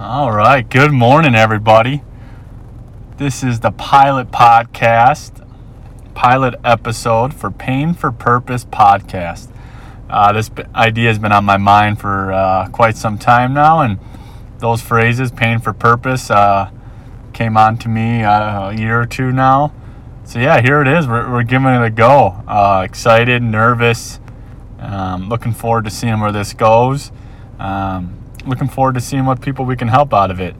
All right. Good morning, everybody. This is the pilot podcast, pilot episode for Pain for Purpose podcast. Uh, this idea has been on my mind for uh, quite some time now, and those phrases, pain for purpose, uh, came on to me uh, a year or two now. So, yeah, here it is. We're, we're giving it a go. Uh, excited, nervous, um, looking forward to seeing where this goes. Um, looking forward to seeing what people we can help out of it.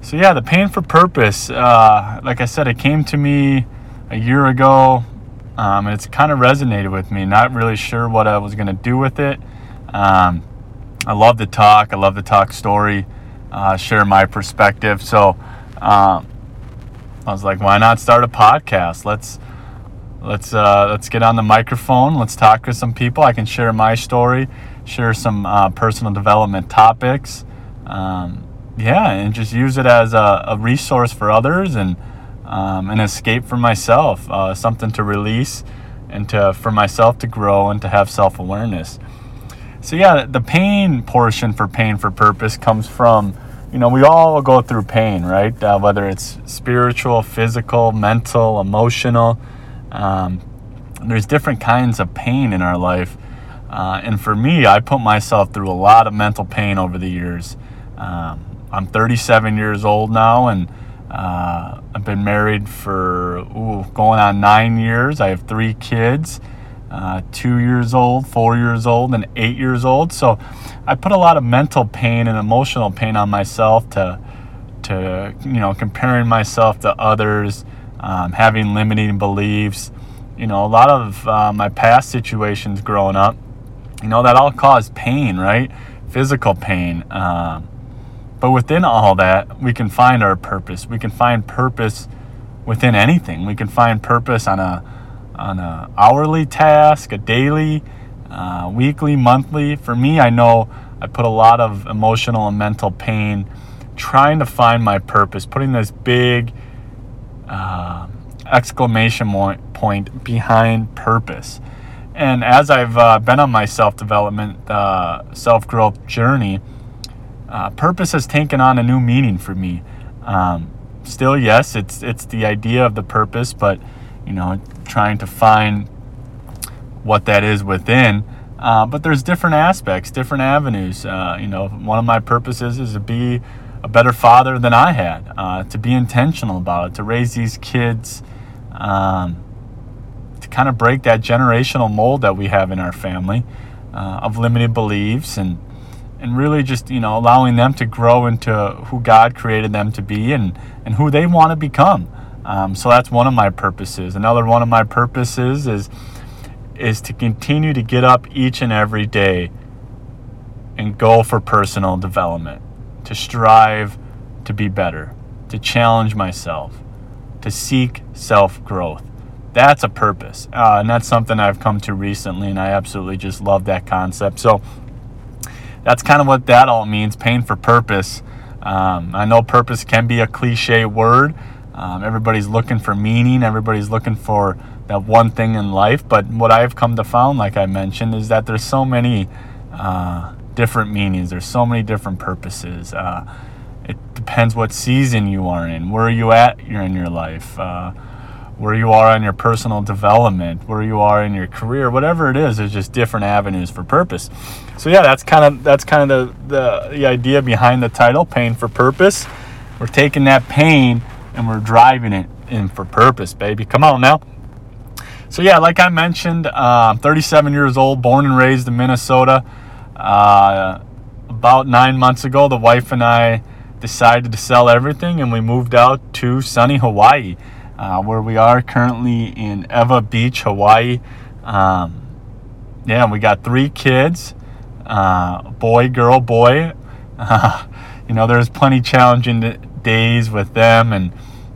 So yeah, the pain for purpose. Uh, like I said, it came to me a year ago, um, and it's kind of resonated with me. Not really sure what I was to do with it. Um, I love to talk. I love to talk story, uh, share my perspective. So um, I was like, why not start a podcast? Let's let's uh, let's get on the microphone. Let's talk to some people. I can share my story share some uh, personal development topics. Um, yeah, and just use it as a, a resource for others and um, an escape for myself, uh, something to release and to for myself to grow and to have self awareness. So yeah, the pain portion for pain for purpose comes from, you know, we all go through pain, right? Uh, whether it's spiritual, physical, mental, emotional. Um, there's different kinds of pain in our life uh, and for me, I put myself through a lot of mental pain over the years. Um, I'm 37 years old now, and uh, I've been married for ooh, going on nine years. I have three kids uh, two years old, four years old, and eight years old. So I put a lot of mental pain and emotional pain on myself to, to you know, comparing myself to others, um, having limiting beliefs. You know, a lot of uh, my past situations growing up you know, that all caused pain, right? Physical pain. Um, but within all that, we can find our purpose. We can find purpose within anything. We can find purpose on a on a hourly task, a daily, uh, weekly, monthly. For me, I know I put a lot of emotional and mental pain trying to find my purpose, putting this big uh, exclamation point behind purpose. And as I've uh, been on my self development, uh, self growth journey, uh, purpose has taken on a new meaning for me. Um, still, yes, it's it's the idea of the purpose, but you know, trying to find what that is within. Uh, but there's different aspects, different avenues. Uh, you know, one of my purposes is to be a better father than I had, uh, to be intentional about it, to raise these kids. Um, kind of break that generational mold that we have in our family uh, of limited beliefs and and really just you know allowing them to grow into who God created them to be and and who they want to become. Um, so that's one of my purposes. Another one of my purposes is is to continue to get up each and every day and go for personal development, to strive to be better, to challenge myself, to seek self growth that's a purpose. Uh, and that's something I've come to recently, and I absolutely just love that concept. So that's kind of what that all means pain for purpose. Um, I know purpose can be a cliche word. Um, everybody's looking for meaning, everybody's looking for that one thing in life. But what I've come to find, like I mentioned, is that there's so many uh, different meanings, there's so many different purposes. Uh, it depends what season you are in, where are you at You're in your life. Where you are on your personal development, where you are in your career, whatever it is, there's just different avenues for purpose. So yeah, that's kind of that's kind of the, the the idea behind the title, pain for purpose. We're taking that pain and we're driving it in for purpose, baby. Come on now. So yeah, like I mentioned, uh, I'm 37 years old, born and raised in Minnesota. Uh, about nine months ago, the wife and I decided to sell everything and we moved out to sunny Hawaii uh, where we are currently in Ewa Beach, Hawaii. Um, yeah, we got three kids uh, boy, girl, boy. Uh, you know, there's plenty challenging days with them, and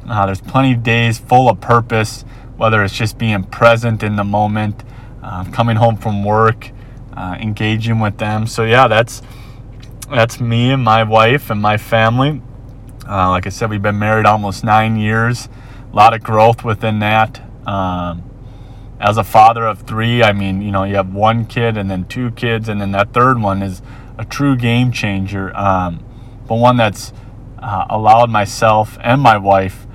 uh, there's plenty of days full of purpose, whether it's just being present in the moment, uh, coming home from work, uh, engaging with them. So, yeah, that's. That's me and my wife and my family. like I said, we've been married almost nine years lot of growth within that. Um, as a father of three, I mean, you know, you have one kid and then two kids, and then that third one is a true game changer. Um, but one that's uh, allowed myself and my wife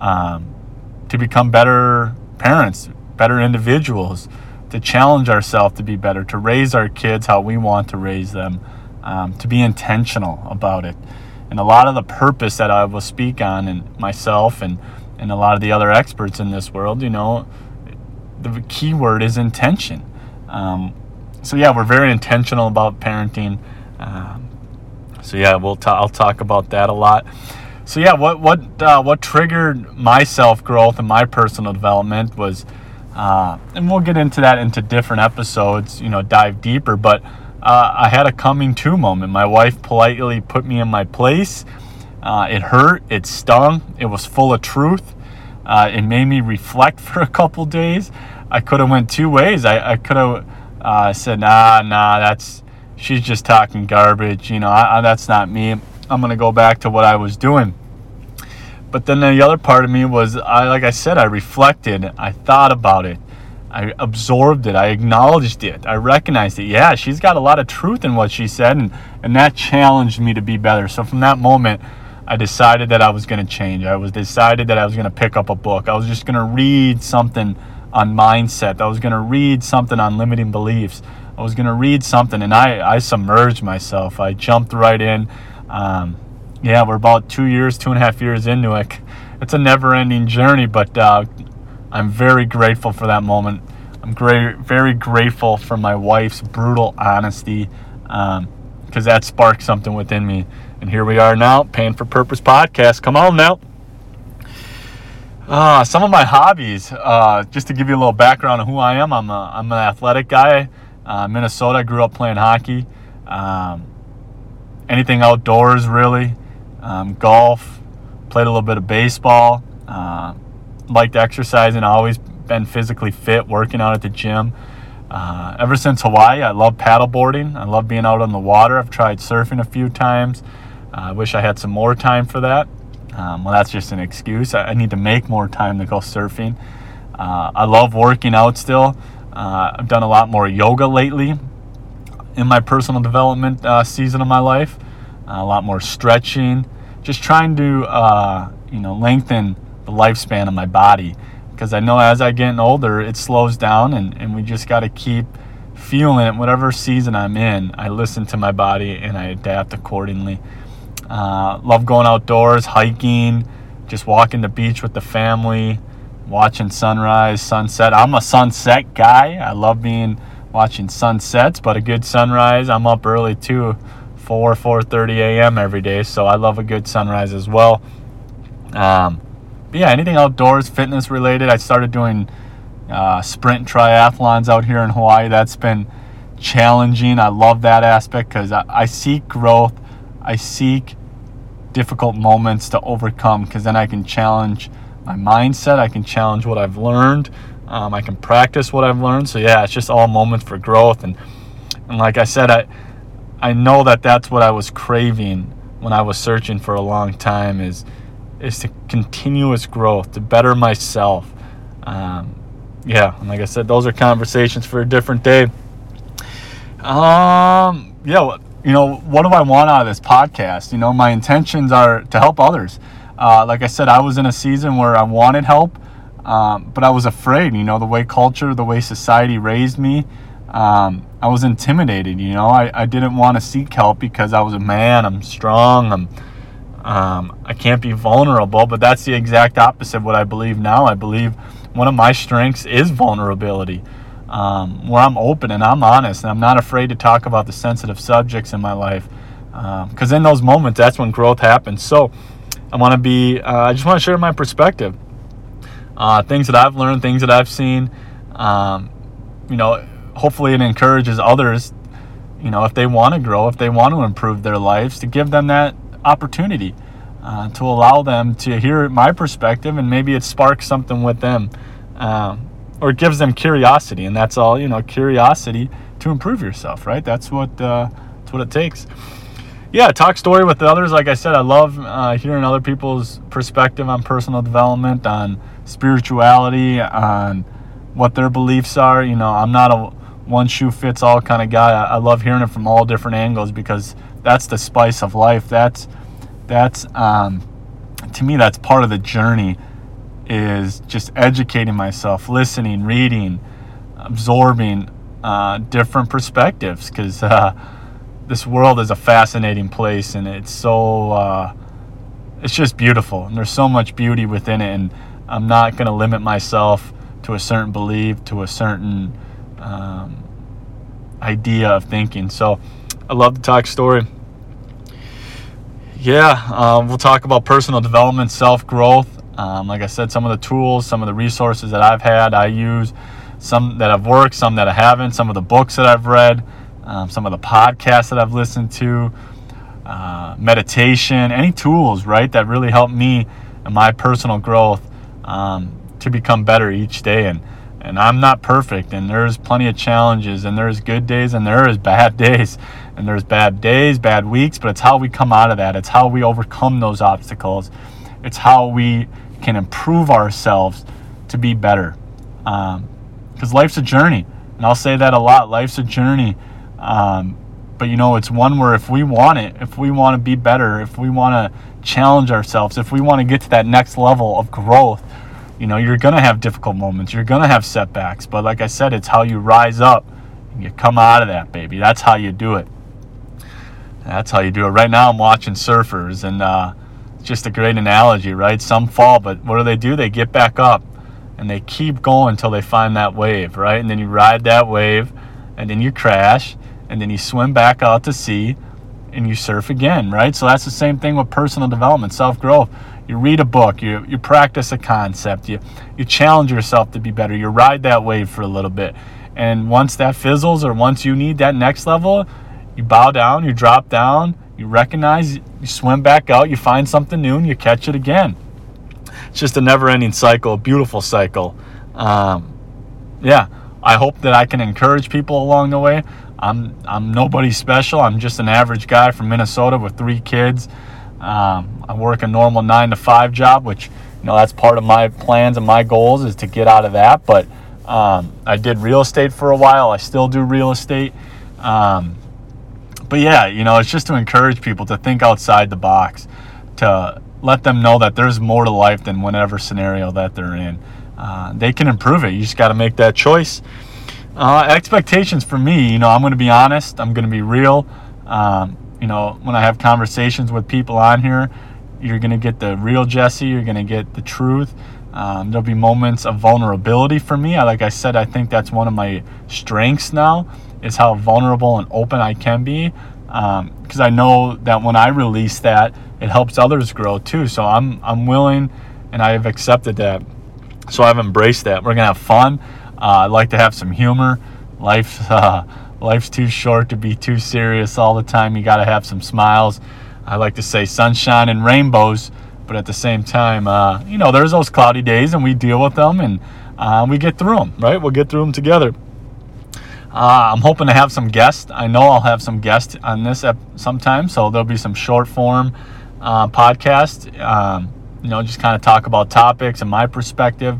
um, to become better parents, better individuals, to challenge ourselves to be better, to raise our kids how we want to raise them, um, to be intentional about it. And a lot of the purpose that I will speak on, and myself and, and a lot of the other experts in this world, you know, the key word is intention. Um, so yeah, we're very intentional about parenting. Um, so yeah, we'll i I'll talk about that a lot. So yeah, what what uh, what triggered my self growth and my personal development was, uh, and we'll get into that into different episodes. You know, dive deeper, but uh, I had a coming to moment. My wife politely put me in my place. Uh, it hurt. It stung. It was full of truth. Uh, it made me reflect for a couple days. I could have went two ways. I, I could have uh, said, "Nah, nah, that's she's just talking garbage." You know, I, I, that's not me. I'm gonna go back to what I was doing. But then the other part of me was, I like I said, I reflected. I thought about it. I absorbed it. I acknowledged it. I recognized it. Yeah, she's got a lot of truth in what she said, and, and that challenged me to be better. So from that moment, I decided that I was going to change. I was decided that I was going to pick up a book. I was just going to read something on mindset. I was going to read something on limiting beliefs. I was going to read something, and I, I submerged myself. I jumped right in. Um, yeah, we're about two years, two and a half years into it. It's a never ending journey, but uh, I'm very grateful for that moment. I'm great, very grateful for my wife's brutal honesty because um, that sparked something within me. And here we are now, Pain for Purpose podcast. Come on now. Uh, some of my hobbies, uh, just to give you a little background on who I am, I'm, a, I'm an athletic guy. Uh, Minnesota, I grew up playing hockey. Um, anything outdoors, really. Um, golf, played a little bit of baseball. Uh, liked exercising, always been physically fit, working out at the gym. Uh, ever since Hawaii, I love paddleboarding. I love being out on the water. I've tried surfing a few times. Uh, I wish I had some more time for that. Um, well, that's just an excuse. I, I, need to make more time to go surfing. Uh, I love working out still. Uh, I've done a lot more yoga lately in my personal development uh, season of my life. a lot more stretching. Just trying to, uh, you know, lengthen the lifespan of my body because I know as I get older, it slows down, and, and we just got to keep feeling it. Whatever season I'm in, I listen to my body and I adapt accordingly. Uh, love going outdoors, hiking, just walking the beach with the family, watching sunrise, sunset. I'm a sunset guy. I love being watching sunsets, but a good sunrise. I'm up early too, 4 4:30 a.m. every day, so I love a good sunrise as well. Um, yeah, anything outdoors, fitness related. I started doing uh, sprint triathlons out here in Hawaii. That's been challenging. I love that aspect because I, I seek growth. I seek difficult moments to overcome because then I can challenge my mindset. I can challenge what I've learned. Um, I can practice what I've learned. So yeah, it's just all moments for growth. And and like I said, I I know that that's what I was craving when I was searching for a long time. Is is to continuous growth, to better myself. Um, yeah, and like I said, those are conversations for a different day. Um, yeah, you know, what do I want out of this podcast? You know, my intentions are to help others. Uh, like I said, I was in a season where I wanted help, um, but I was afraid. You know, the way culture, the way society raised me, um, I was intimidated. You know, I, I didn't want to seek help because I was a man. I'm strong. I'm um, I can't be vulnerable, but that's the exact opposite of what I believe now. I believe one of my strengths is vulnerability, um, where I'm open and I'm honest and I'm not afraid to talk about the sensitive subjects in my life. Because um, in those moments, that's when growth happens. So I want to be, uh, I just want to share my perspective. Uh, things that I've learned, things that I've seen. Um, you know, hopefully it encourages others, you know, if they want to grow, if they want to improve their lives, to give them that opportunity uh, to allow them to hear my perspective and maybe it sparks something with them um, or gives them curiosity and that's all you know curiosity to improve yourself right? That's what uh, that's what it takes. Yeah talk story with others. Like i said i love uh, hearing other people's perspective on personal development on spirituality on what their beliefs are. You know i'm not a one shoe fits all kind of guy. I, I love hearing it from all different angles because that's the spice of life. That's that's um, to me that's part of the journey is just educating myself, listening, reading, absorbing uh, different perspectives because uh, this world is a fascinating place and it's so uh, it's just beautiful and there's so much beauty within it and i'm not going to limit myself to a certain belief to a certain um, idea of thinking. So i love to talk story. Yeah um, we'll talk about personal development self-growth um, like i said some of the tools some of the resources that i've had i use some that have worked some that i haven't some of the books that i've read um, some of the podcasts that I've listened to, uh, meditation, any tools, right, that really help me and my personal growth um, to become better each day. And, and I'm not perfect, and there's plenty of challenges, and there's good days, and there is bad days, and there's bad days, bad weeks, but it's how we come out of that. It's how we overcome those obstacles. It's how we can improve ourselves to be better. Because um, life's a journey, and I'll say that a lot. Life's a journey um, but you know, it's one where if we want it, if we want to be better, if we want to challenge ourselves, if we want to get to that next level of growth, you know, you're going to have difficult moments. You're going to have setbacks. But like I said, it's how you rise up and you come out of that, baby. That's how you do it. That's how you do it. Right now, I'm watching surfers, and uh, just a great analogy, right? Some fall, but what do they do? They get back up and they keep going until they find that wave, right? And then you ride that wave, and then you crash, and then you swim back out to sea and you surf again, right? So that's the same thing with personal development, self growth. You read a book, you, you practice a concept, you, you challenge yourself to be better, you ride that wave for a little bit. And once that fizzles or once you need that next level, you bow down, you drop down, you recognize, you swim back out, you find something new, and you catch it again. It's just a never ending cycle, a beautiful cycle. Um, yeah, I hope that I can encourage people along the way. I'm I'm nobody special. I'm just an average guy from Minnesota with three kids. Um, I work a normal nine to five job, which you know that's part of my plans and my goals is to get out of that. But um, I did real estate for a while. I still do real estate. Um, but yeah, you know, it's just to encourage people to think outside the box, to let them know that there's more to life than whatever scenario that they're in. Uh, they can improve it. You just got to make that choice. Uh, expectations for me, you know, I'm going to be honest. I'm going to be real. Um, you know, when I have conversations with people on here, you're going to get the real Jesse. You're going to get the truth. Um, there'll be moments of vulnerability for me. Like I said, I think that's one of my strengths now is how vulnerable and open I can be. Because um, I know that when I release that, it helps others grow too. So I'm I'm willing, and I have accepted that. So I've embraced that. We're gonna have fun. Uh, I like to have some humor. Life, uh, life's too short to be too serious all the time. You got to have some smiles. I like to say sunshine and rainbows, but at the same time, uh, you know, there's those cloudy days, and we deal with them, and uh, we get through them. Right? We'll get through them together. Uh, I'm hoping to have some guests. I know I'll have some guests on this ep- sometime, so there'll be some short form uh, podcast. Um, you know, just kind of talk about topics and my perspective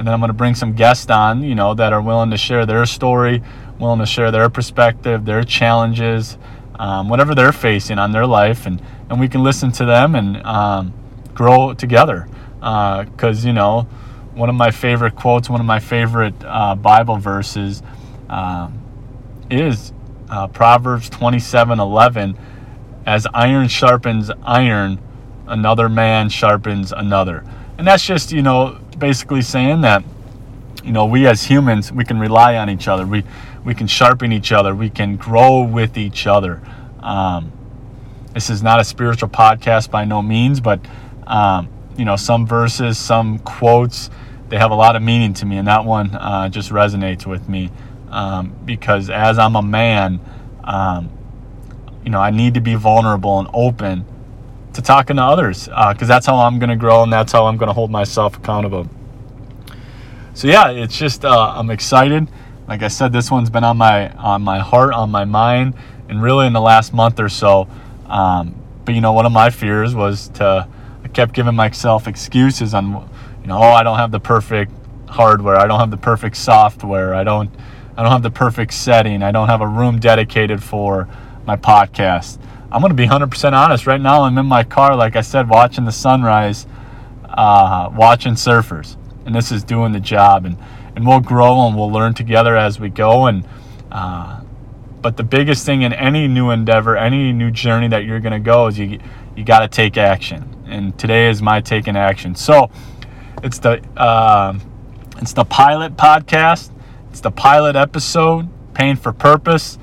and then I'm going to bring some guests on, you know, that are willing to share their story, willing to share their perspective, their challenges, um, whatever they're facing on their life, and and we can listen to them and um, grow together. Because uh, you know, one of my favorite quotes, one of my favorite uh, Bible verses, um, is uh, Proverbs 27:11. As iron sharpens iron, another man sharpens another, and that's just you know basically saying that you know we as humans we can rely on each other. We we can sharpen each other. We can grow with each other. Um, this is not a spiritual podcast by no means but um, you know some verses some quotes they have a lot of meaning to me and that one uh, just resonates with me um, because as i'm a man um, you know i need to be vulnerable and open to talking to others because uh, that's how I'm going to grow and that's how I'm going to hold myself accountable. So yeah, it's just uh, I'm excited. Like I said, this one's been on my on my heart, on my mind, and really in the last month or so. Um, but you know, one of my fears was to I kept giving myself excuses on, you know, oh, I don't have the perfect hardware, I don't have the perfect software, I don't I don't have the perfect setting, I don't have a room dedicated for my podcast. I'm going to be 100% honest. Right now, I'm in my car, like I said, watching the sunrise, uh, watching surfers. And this is doing the job. And, and we'll grow and we'll learn together as we go. And, uh, but the biggest thing in any new endeavor, any new journey that you're going to go is you, you got to take action. And today is my taking action. So it's the, uh, it's the pilot podcast. It's the pilot episode, Pain for Purpose.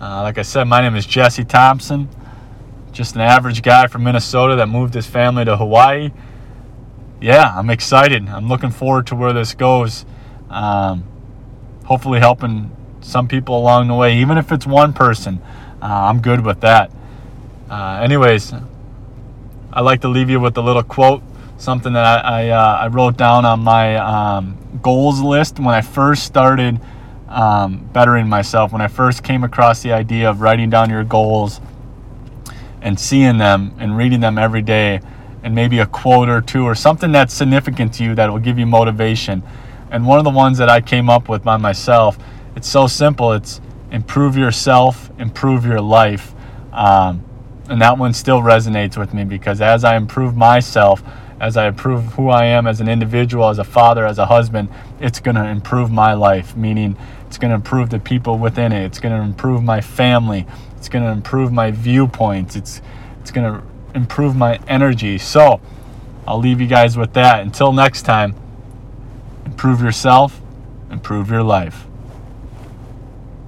Uh, like I said, my name is Jesse Thompson just an average guy from Minnesota that moved his family to Hawaii. Yeah, I'm excited. I'm looking forward to where this goes. Um, hopefully, helping some people along the way, even if it's one person. Uh, I'm good with that. Uh, anyways, I'd like to leave you with a little quote, something that I, I, uh, I wrote down on my um, goals list when I first started um, bettering myself, when I first came across the idea of writing down your goals and seeing them and reading them every day and maybe a quote or two or something that's significant to you that will give you motivation. And one of the ones that I came up with by myself, it's so simple. It's improve yourself, improve your life. Um, and that one still resonates with me because as I improve myself, as I improve who I am as an individual, as a father, as a husband, it's going to improve my life, meaning it's going to improve the people within it. It's going to improve my family. It's going to improve my viewpoints. It's it's going to improve my energy. So, I'll leave you guys with that. Until next time, improve yourself, improve your life.